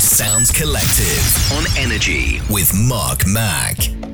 The Sounds Collective on NRG with Mark Mac.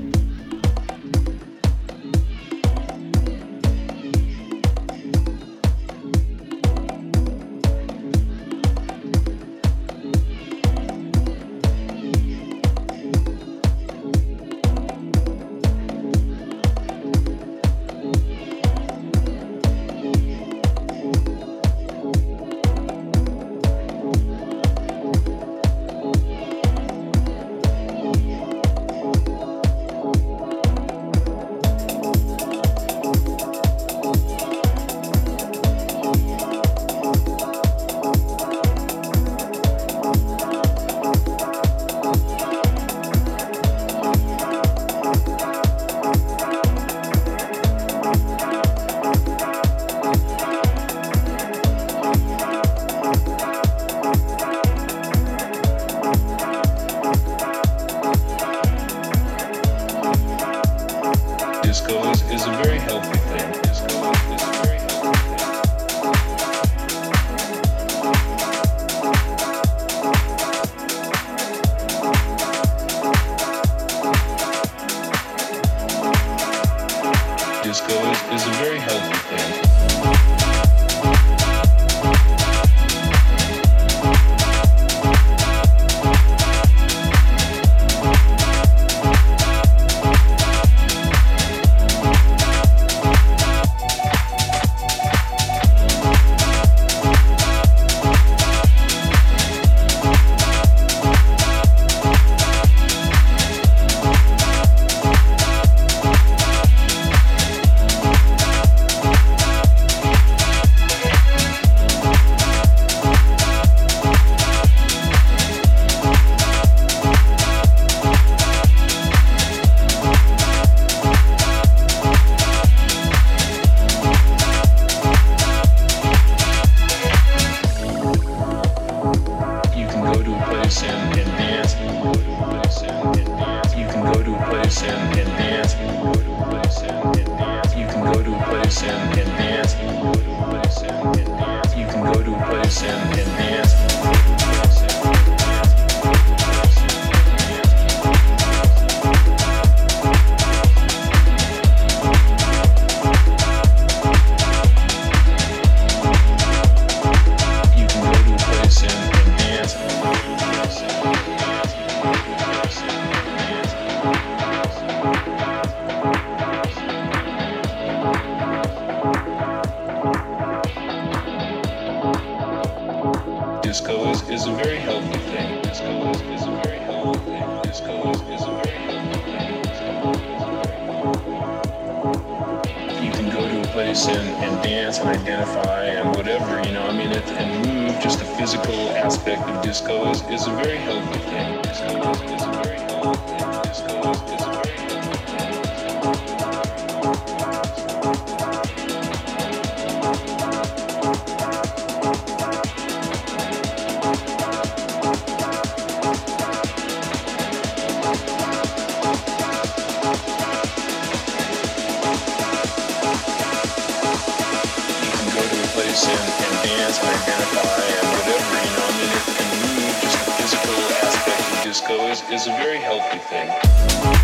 disco is, is a very healthy thing.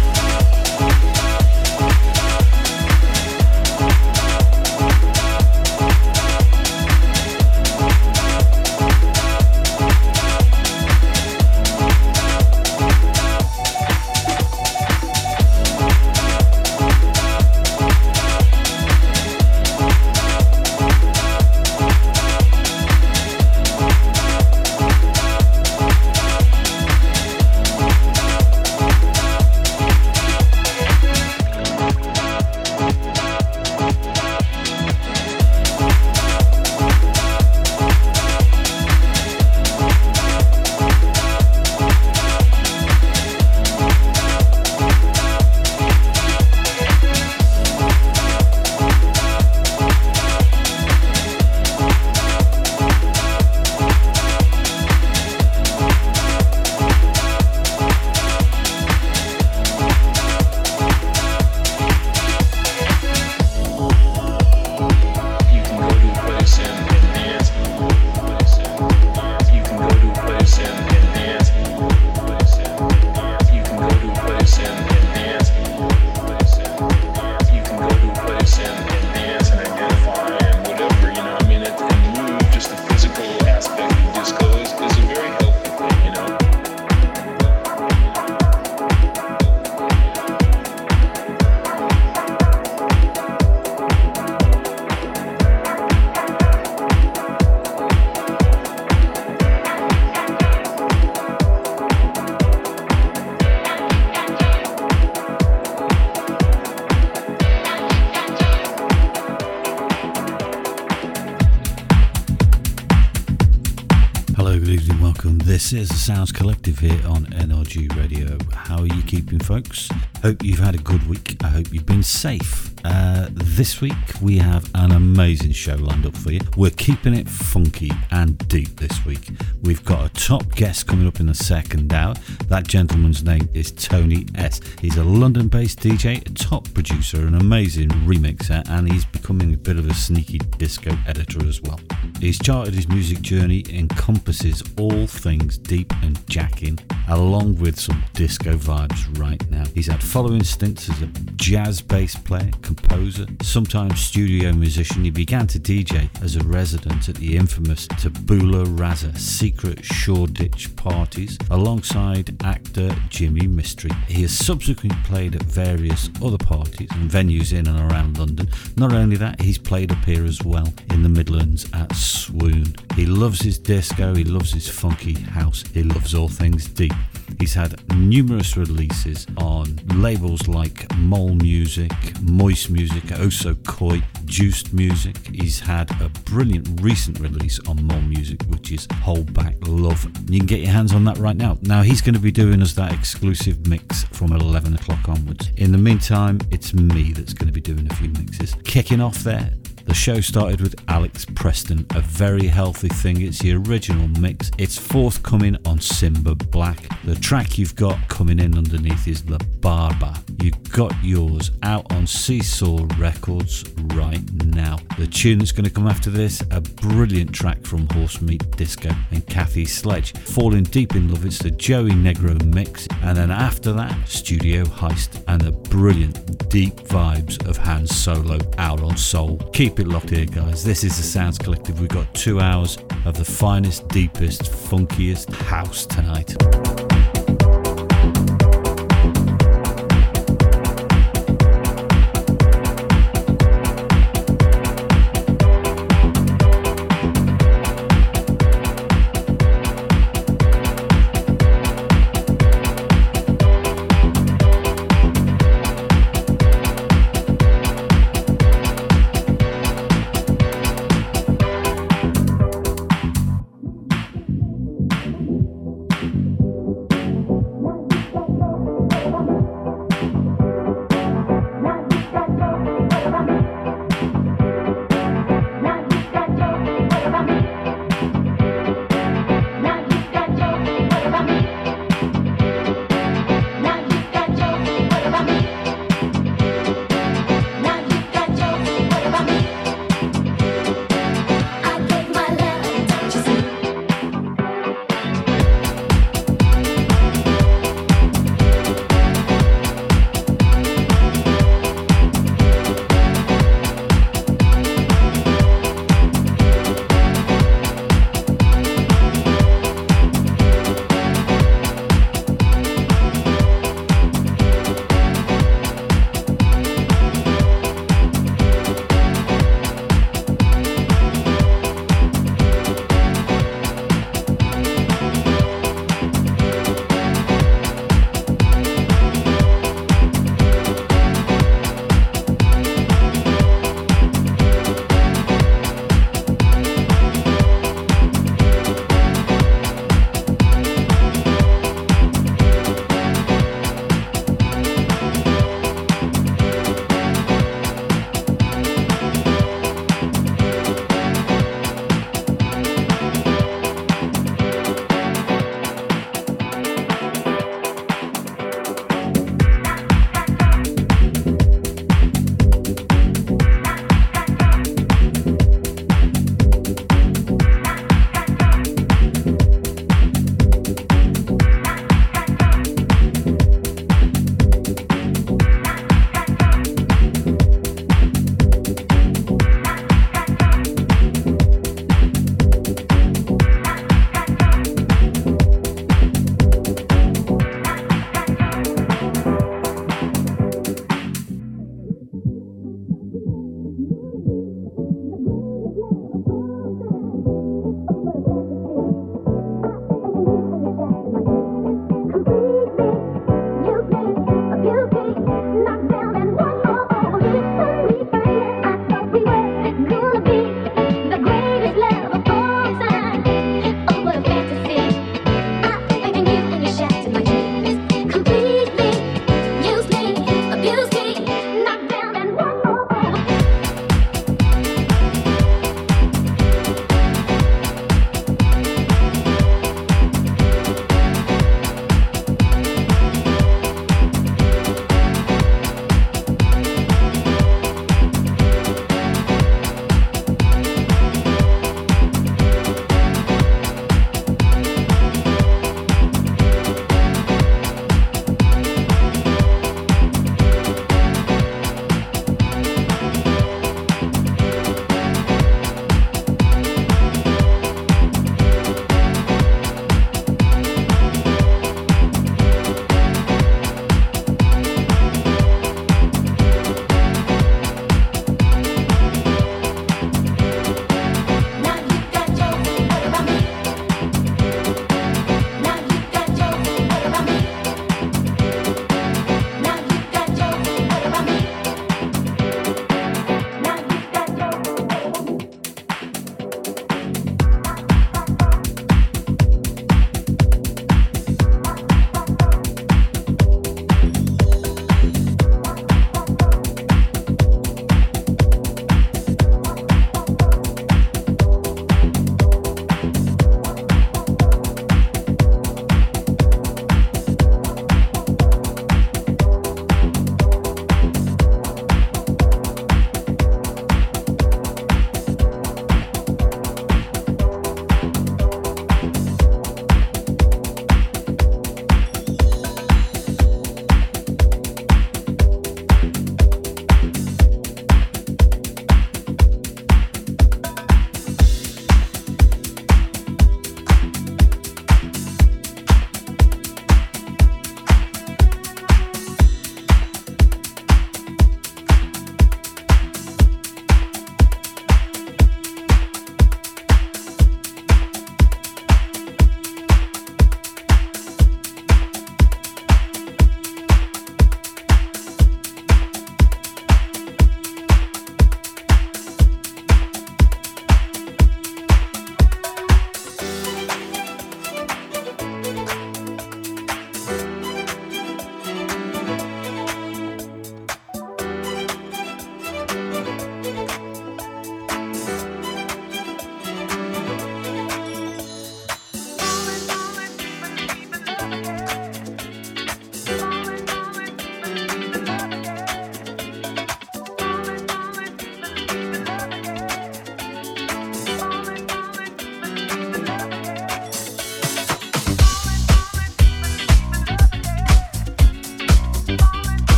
This is the Sounds Collective here on NRG Radio. How are you keeping, folks? Hope you've had a good week. I hope you've been safe. Uh, this week we have an amazing show lined up for you. We're keeping it funky and deep this week. We've got a top guest coming up in the second hour. That gentleman's name is Tony S. He's a London based DJ, a top producer, an amazing remixer, and he's becoming a bit of a sneaky disco editor as well. He's charted his music journey encompasses all things deep and jacking, along with some disco vibes right now. He's had following stints as a jazz bass player, composer, sometimes studio musician. He began to DJ as a resident at the infamous Tabula Rasa secret Shoreditch parties alongside Jimi Mistry. He has subsequently played at various other parties and venues in and around London. Not only that, he's played up here as well in the Midlands at Swoon. He loves his disco, he loves his funky house, he loves all things deep. He's had numerous releases on labels like Mole Music, Moiss Music, oh Oso Koi, Juiced Music. He's had a brilliant recent release on Mole Music, is Hold Back Love. You can get your hands on that right now. Now, he's going to be doing us that exclusive mix from 11 o'clock onwards. In the meantime, it's me that's going to be doing a few mixes. Kicking off there, the show started with Alex Preston, a very healthy thing. It's the original mix. It's forthcoming on Simma Black. The track you've got coming in underneath is Le Babar. You got yours out on See Saw Records right now. The tune that's going to come after this, a brilliant track from Horse Meat Disco and Kathy Sledge. Falling deep in love, it's the Joey Negro mix. And then after that, Studioheist and the brilliant deep vibes of Han Solo out on Suol. Keep it locked here, guys. This is the Sounds Collective. We've got two hours of the finest, deepest, funkiest house tonight.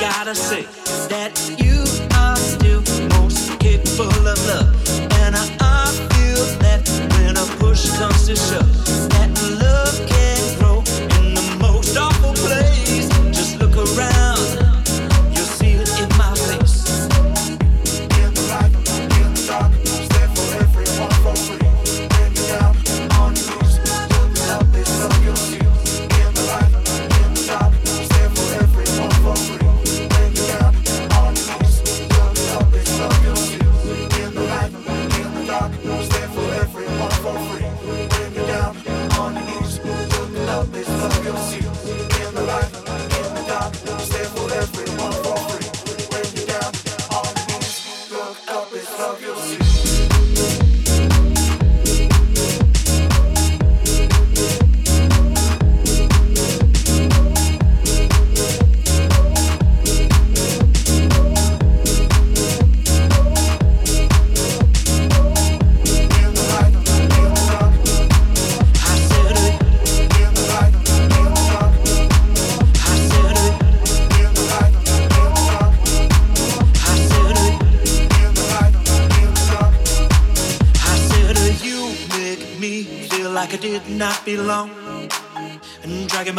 gotta say that you are still most capable of love. And I, I feel that when a push comes to shove.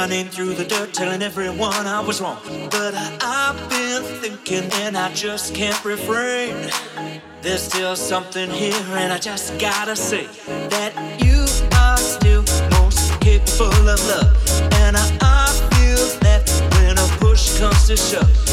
Name through the dirt, telling everyone I was wrong. But I've been thinking and I just can't refrain. There's still something here, and I just gotta say that you are still most capable of love. And I, I feel that when a push comes to shove,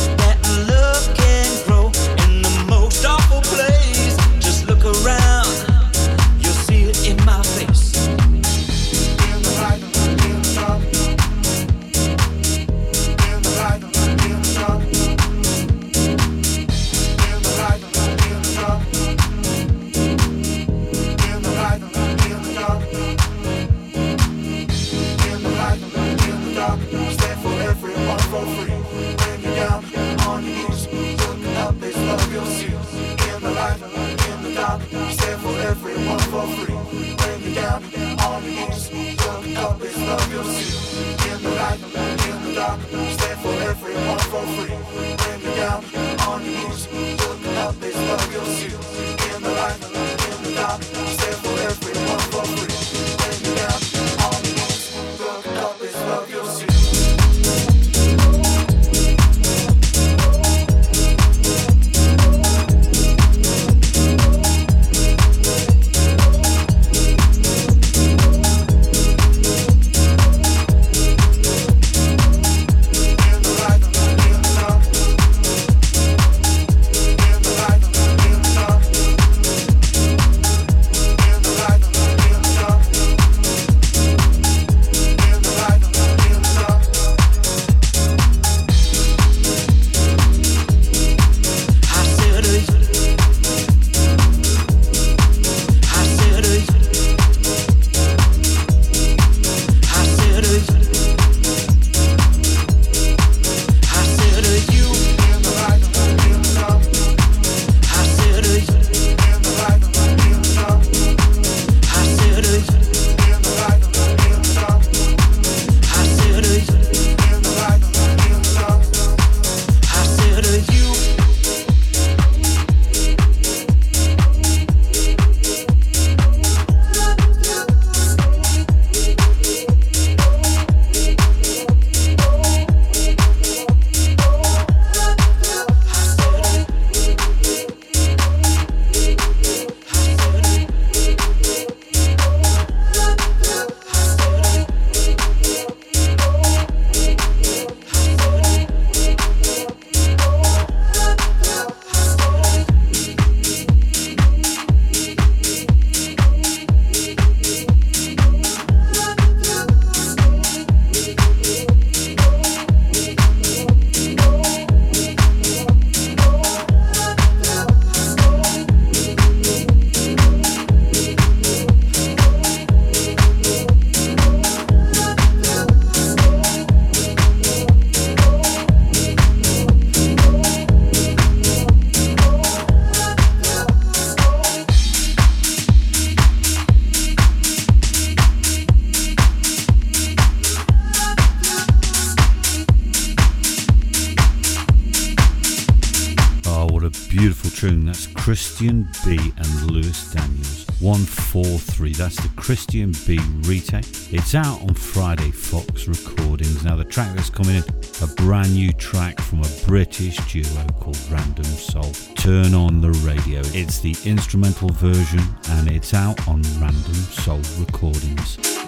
track that's coming in, a brand new track from a British duo called Random Soul. Turn on the radio. It's the instrumental version and it's out on Random Soul Recordings.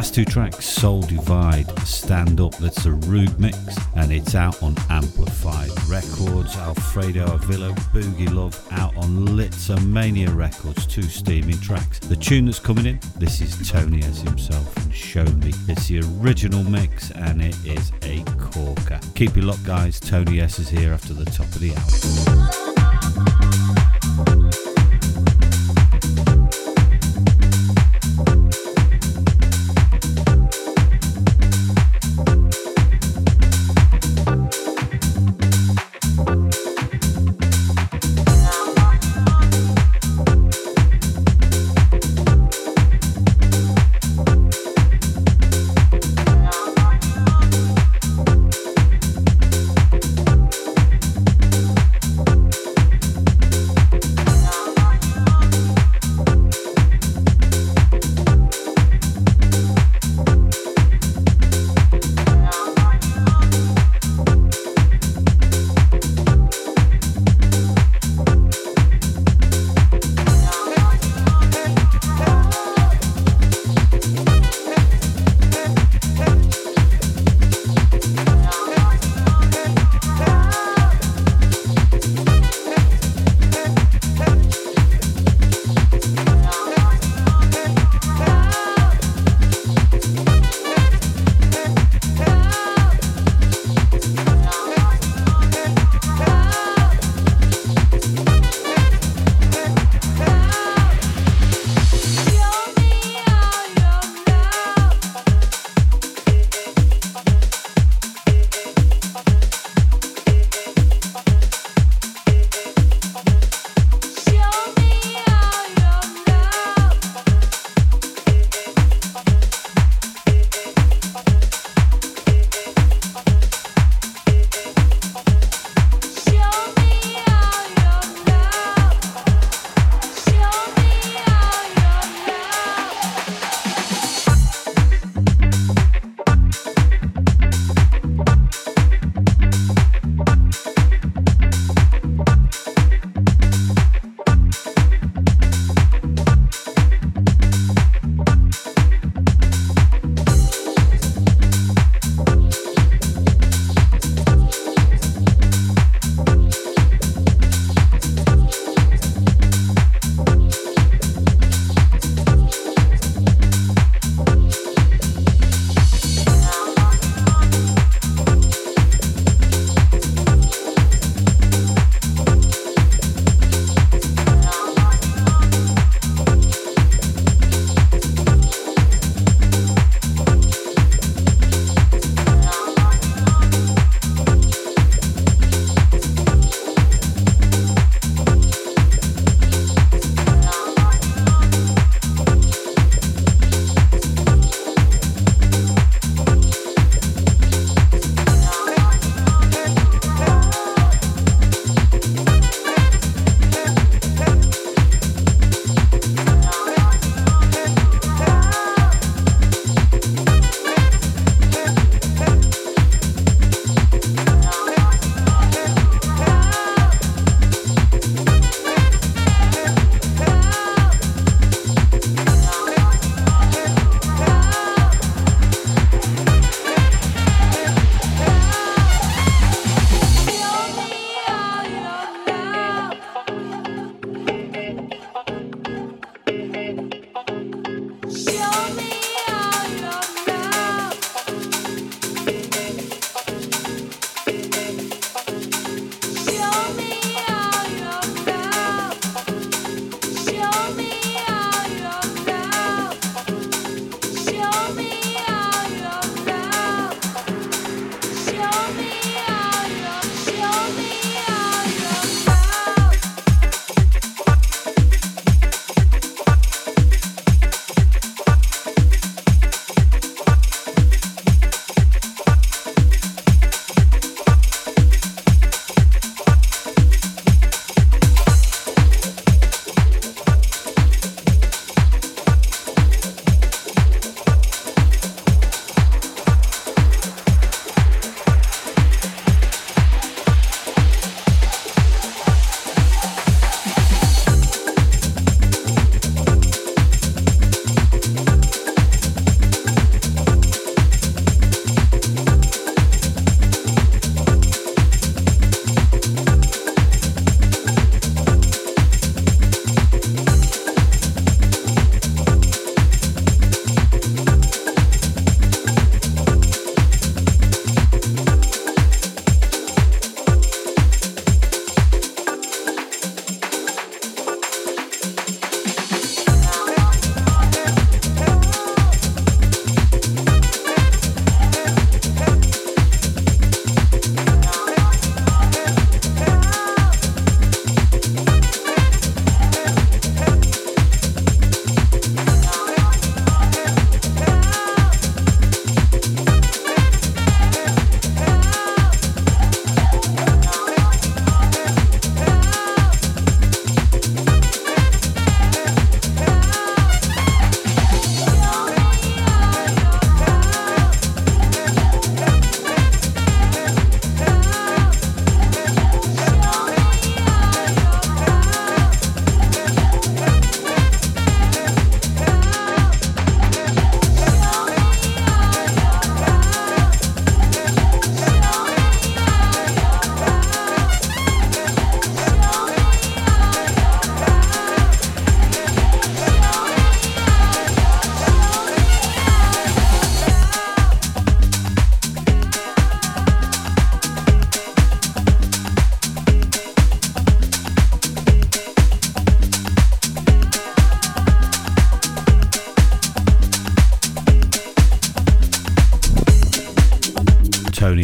Last two tracks Soul Divide, Stand Up, that's a Rude mix, and it's out on Amplified Records. Alfredo Avillo, Boogie Love, out on Litzomania Records, two steaming tracks. The tune that's coming in, this is Tony S himself and Show Me. It's the original mix, and it is a corker. Keep your lock, guys. Tony S is here after the top of the hour.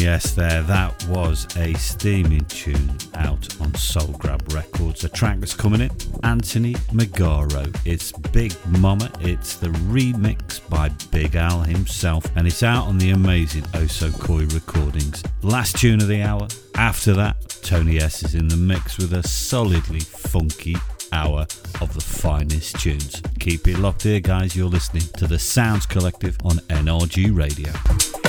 S there. That was a steaming tune out on Soul Grab Records. A track that's coming in, Anthony Magaro. It's Big Mama. It's the remix by Big Al himself, and it's out on the amazing Oso Koi recordings. Last tune of the hour. After that, Tony S is in the mix with a solidly funky hour of the finest tunes. Keep it locked here, guys. You're listening to the Sounds Collective on NRG Radio.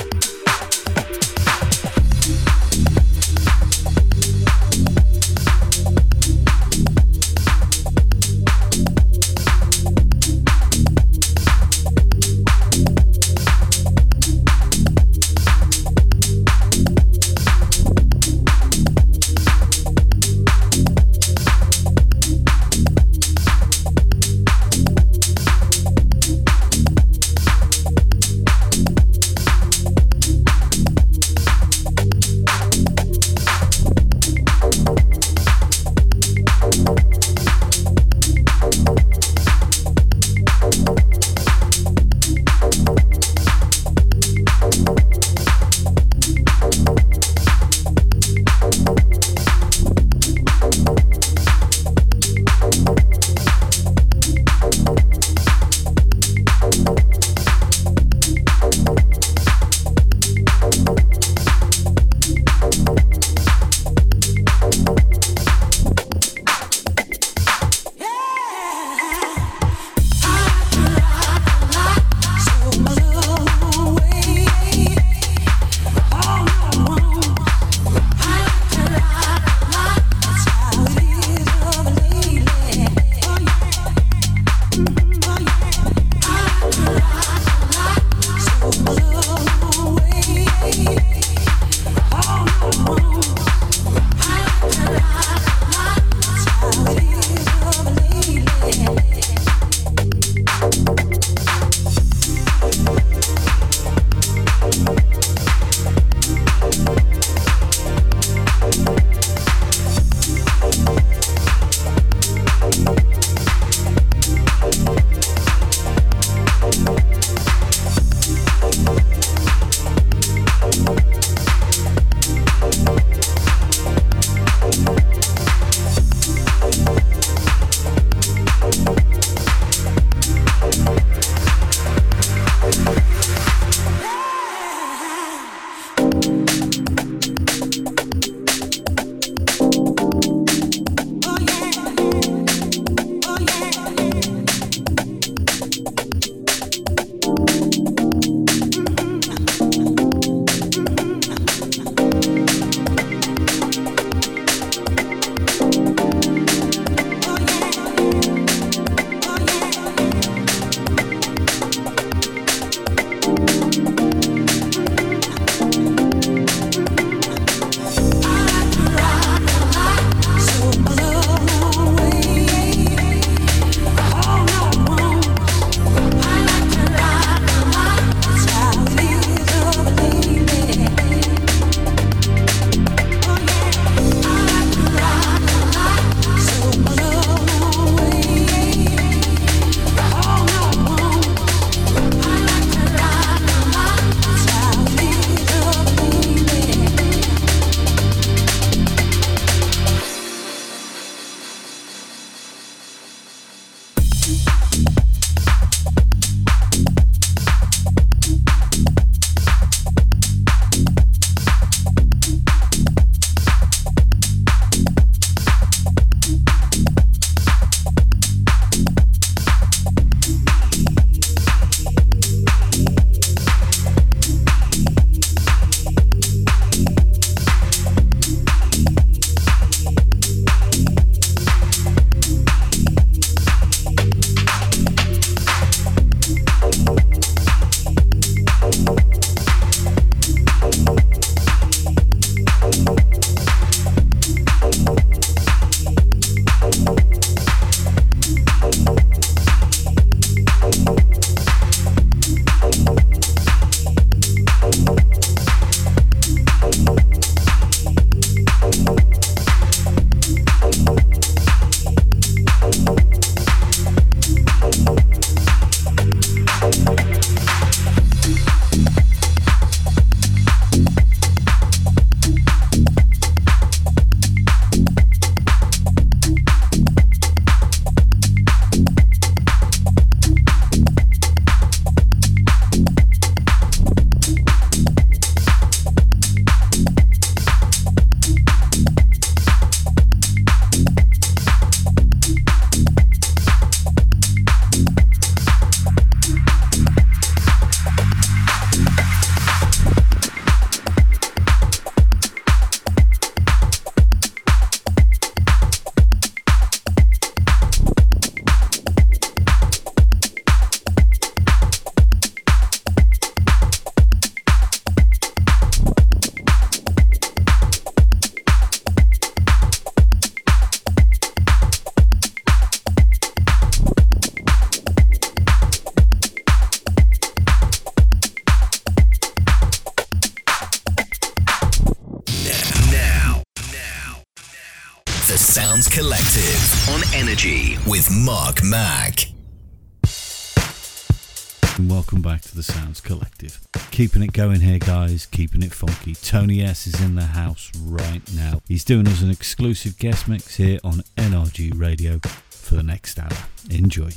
Going here, guys, keeping it funky. Tony S is in the house right now. He's doing us an exclusive guest mix here on NRG Radio for the next hour. Enjoy.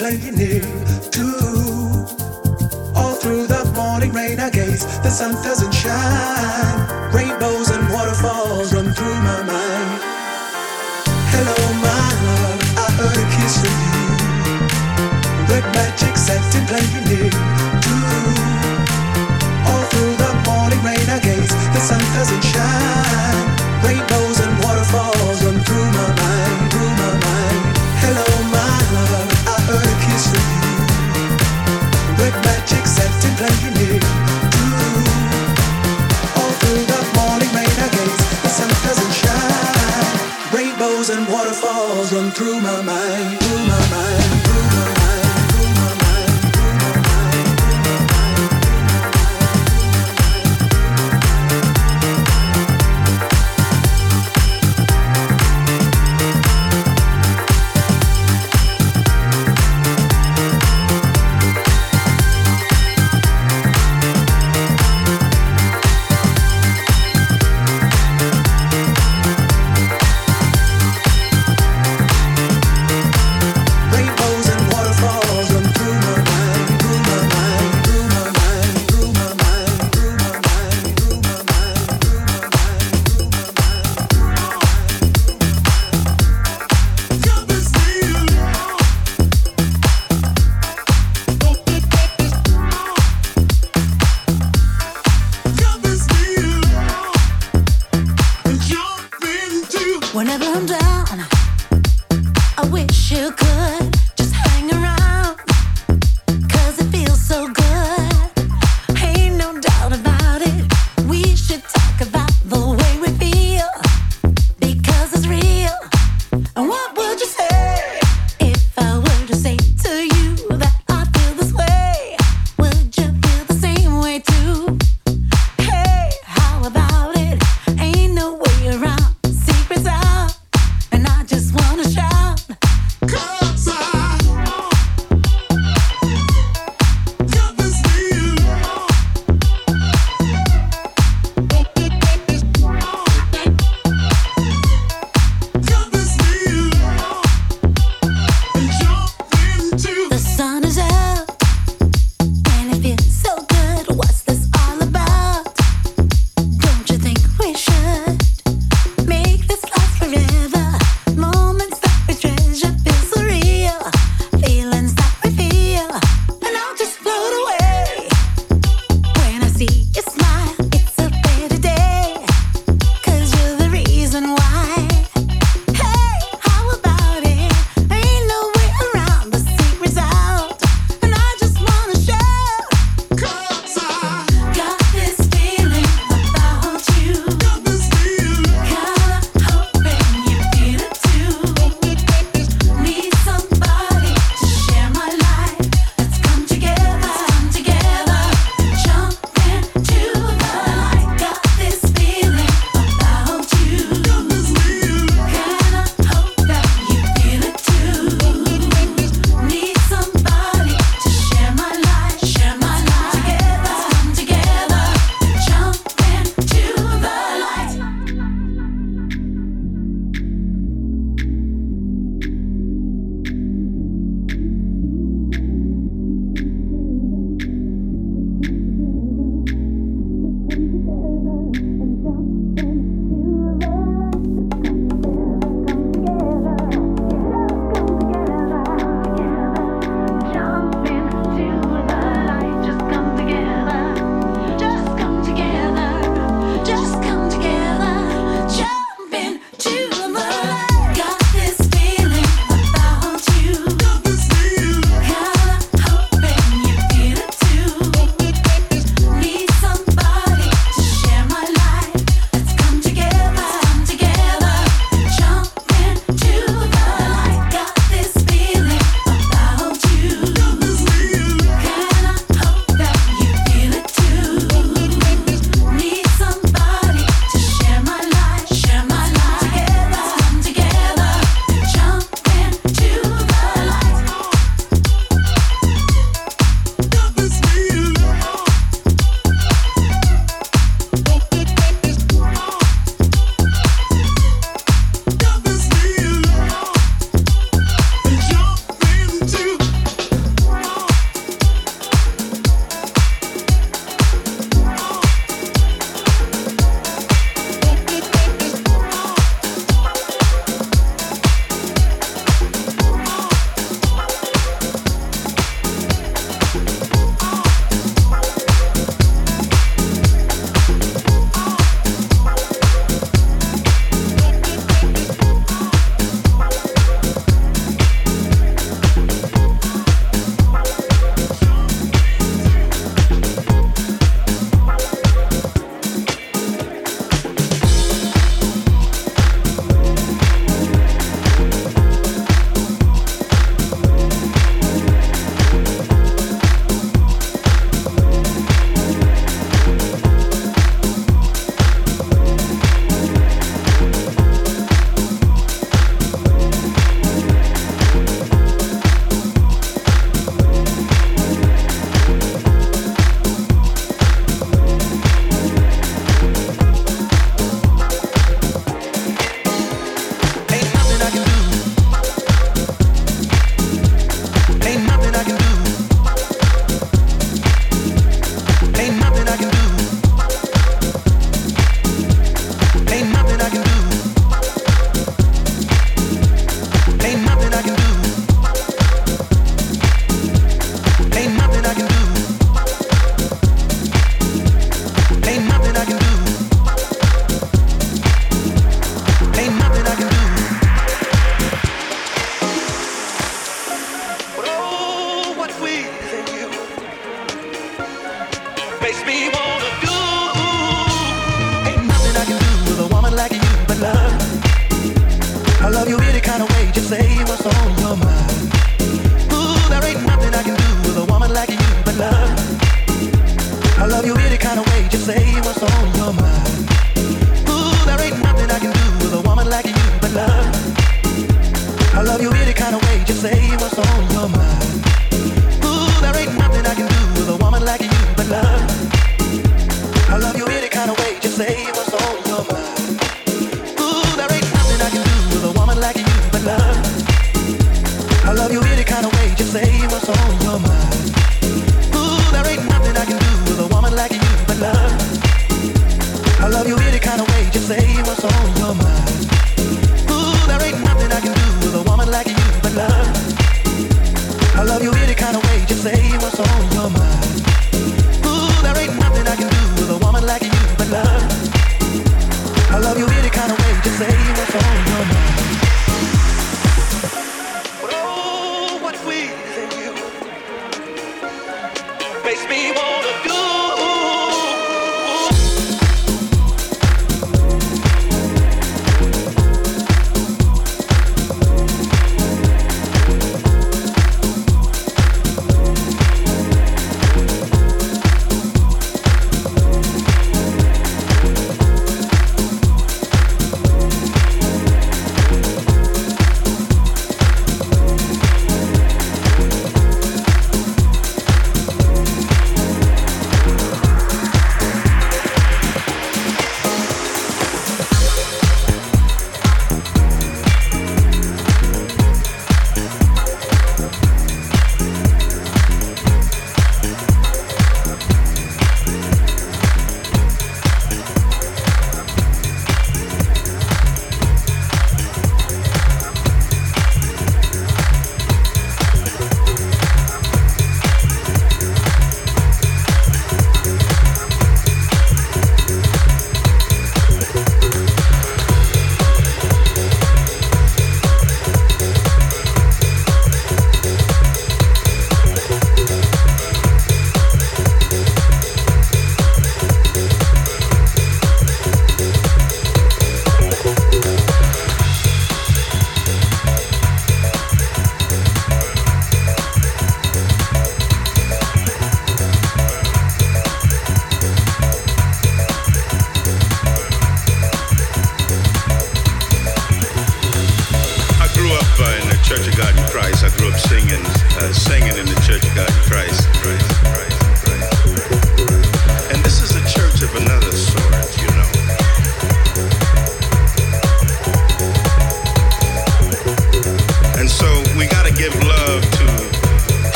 Playing near too. All through the morning rain I gaze, the sun doesn't shine. Rainbows and waterfalls run through my mind. Hello, my love, I heard a kiss from you. Red magic satin playing near too. All through the morning rain I gaze, the sun doesn't shine.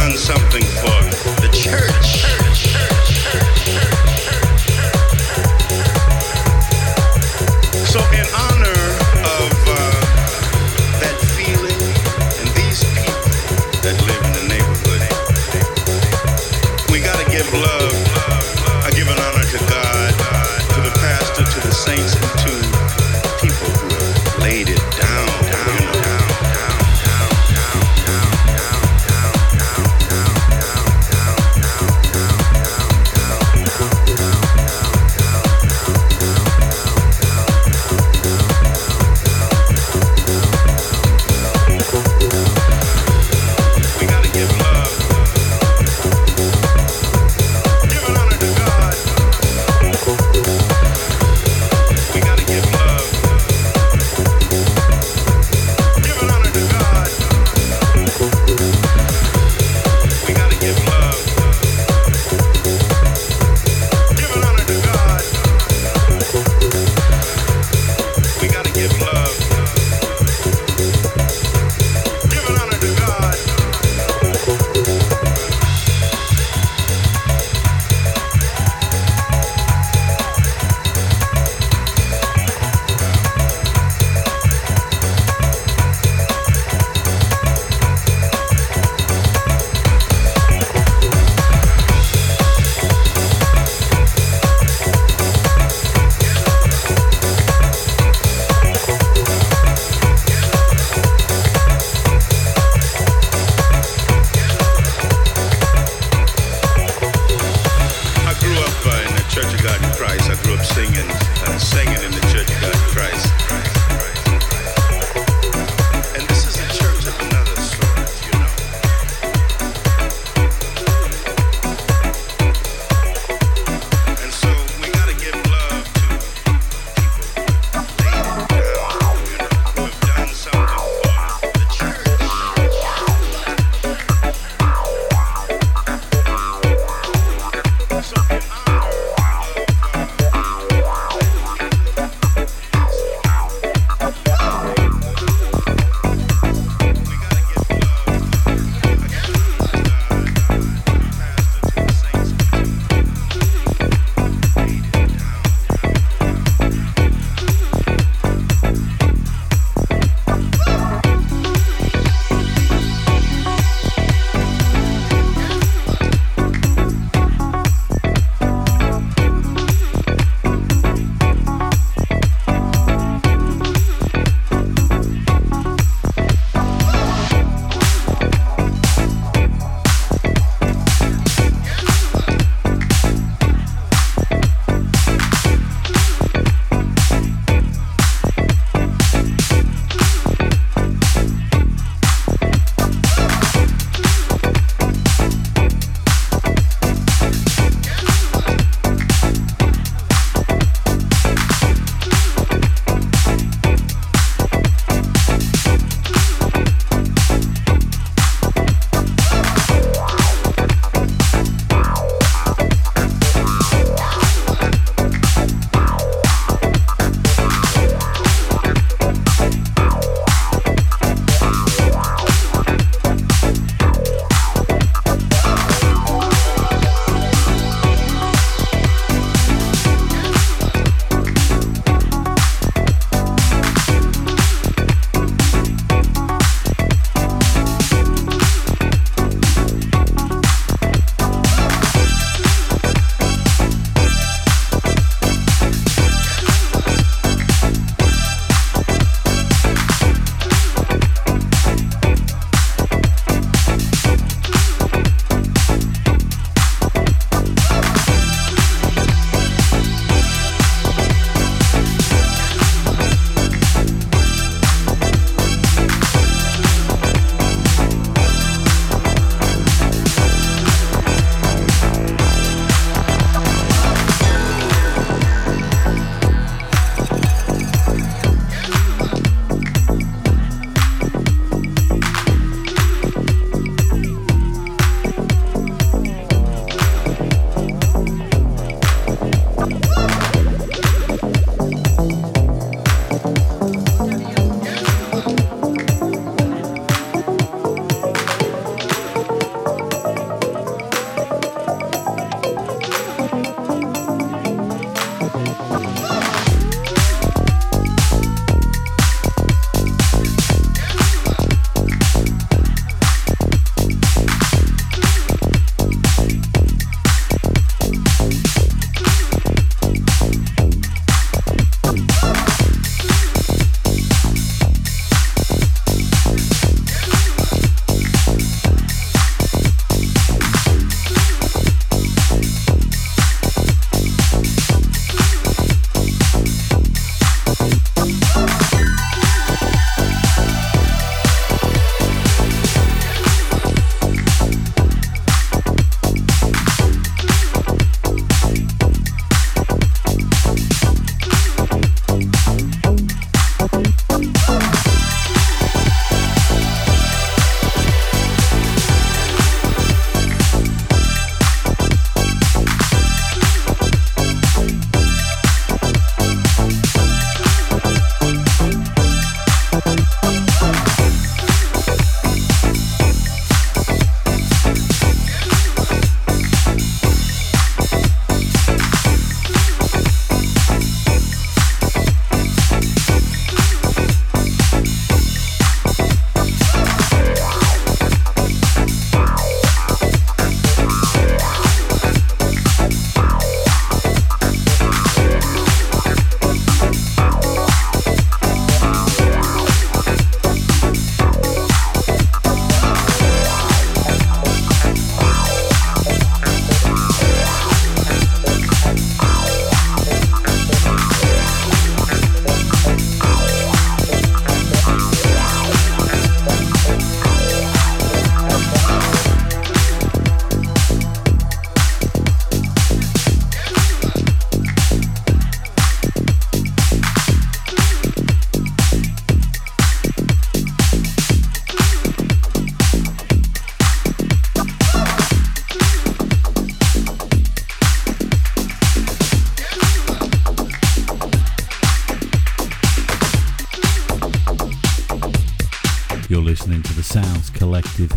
done something for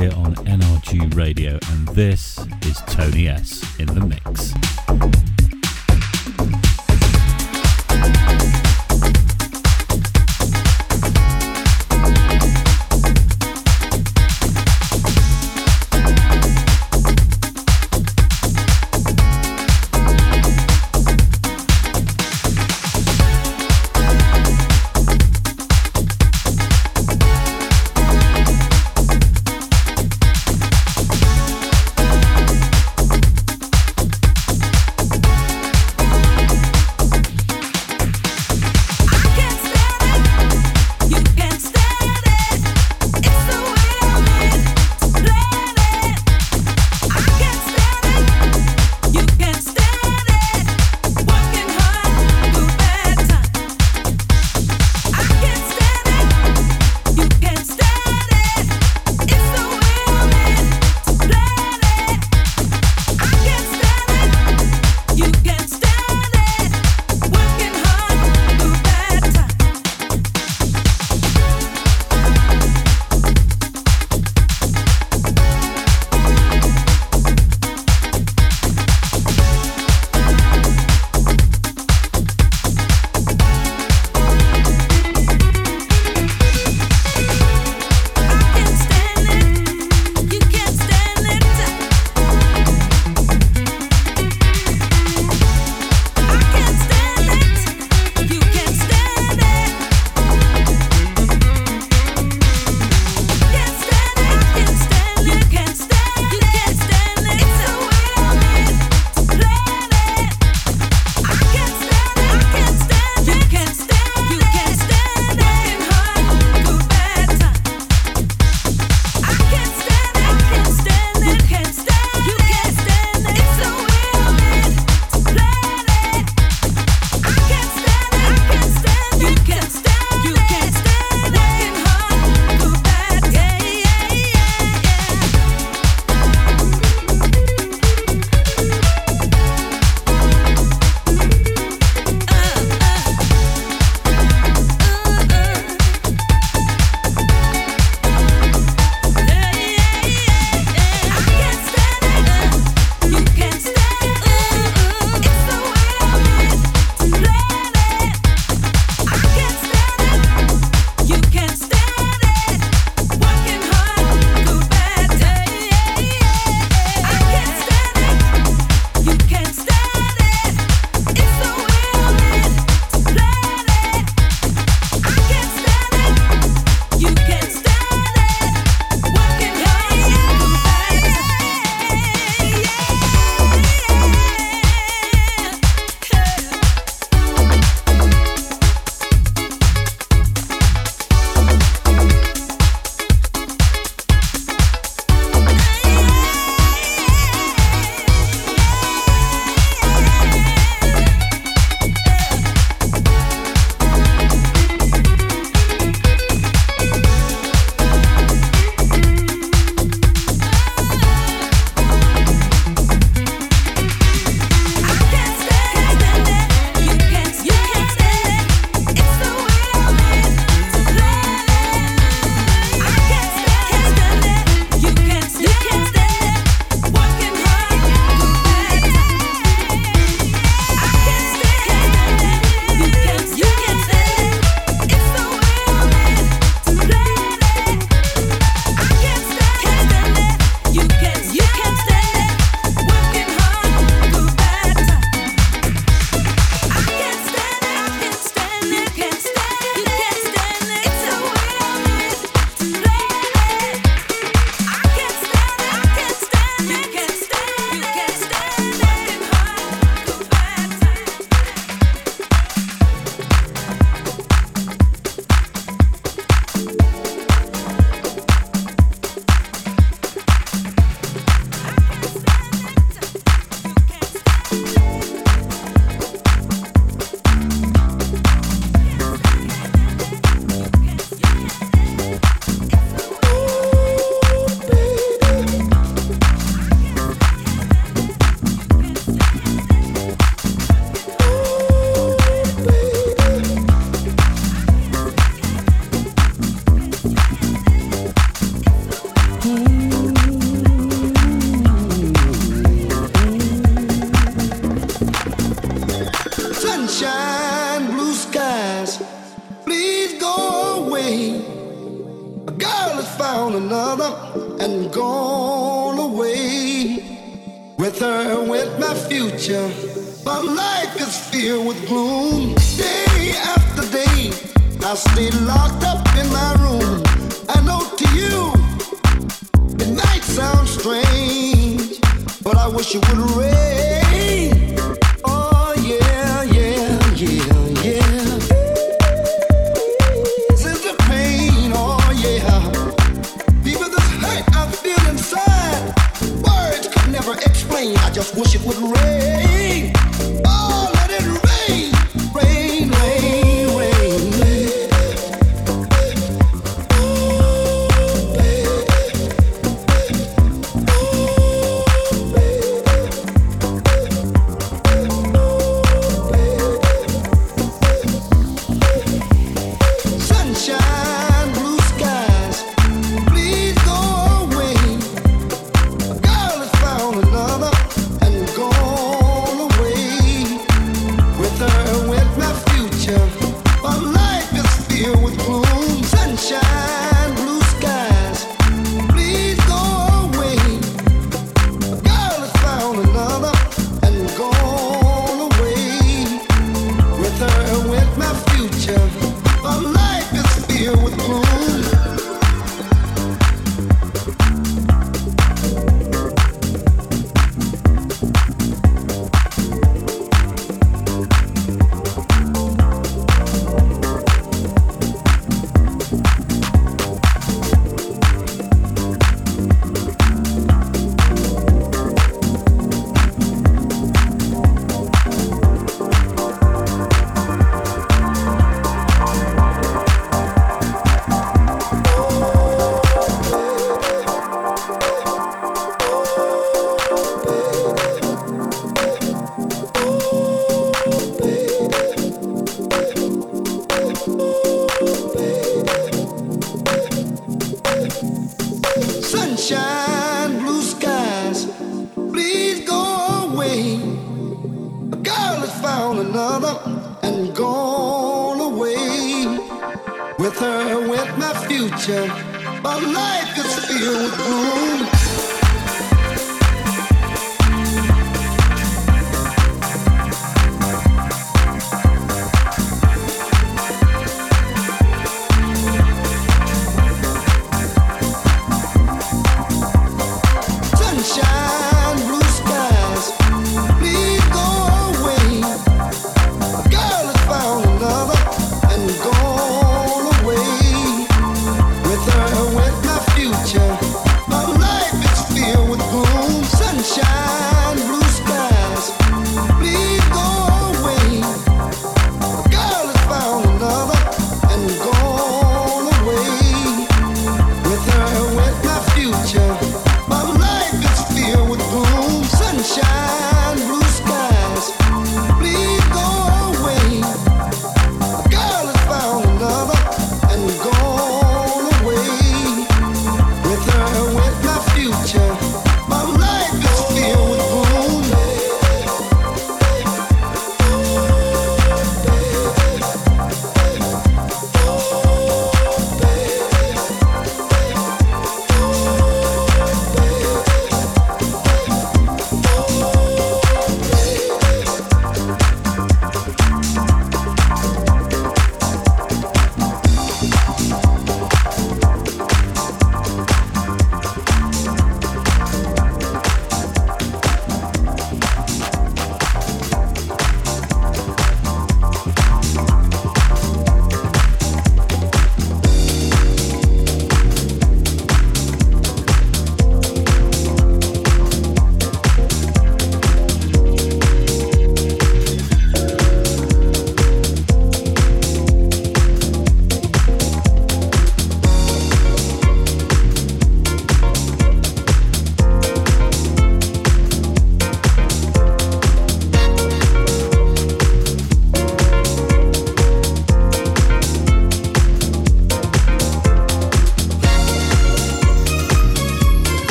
here on NRG Radio, and this is Tony S in the mix. another and gone away with her, with my future. My life is filled with gloom.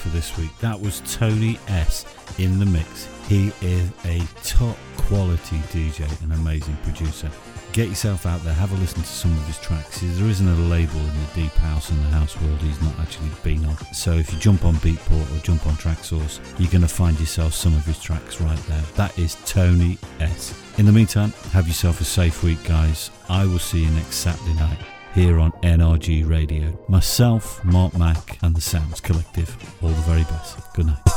For this week. That was Tony S in the mix. He is a top quality DJ and amazing producer. Get yourself out there, have a listen to some of his tracks. There isn't a label in the deep house and the house world he's not actually been on. So if you jump on Beatport or jump on Traxsource, you're going to find yourself some of his tracks right there. That is Tony S. In the meantime, have yourself a safe week, guys. I will see you next Saturday night here on NRG Radio. Myself, Mark Mac, the Sounds Collective. All the very best. Good night.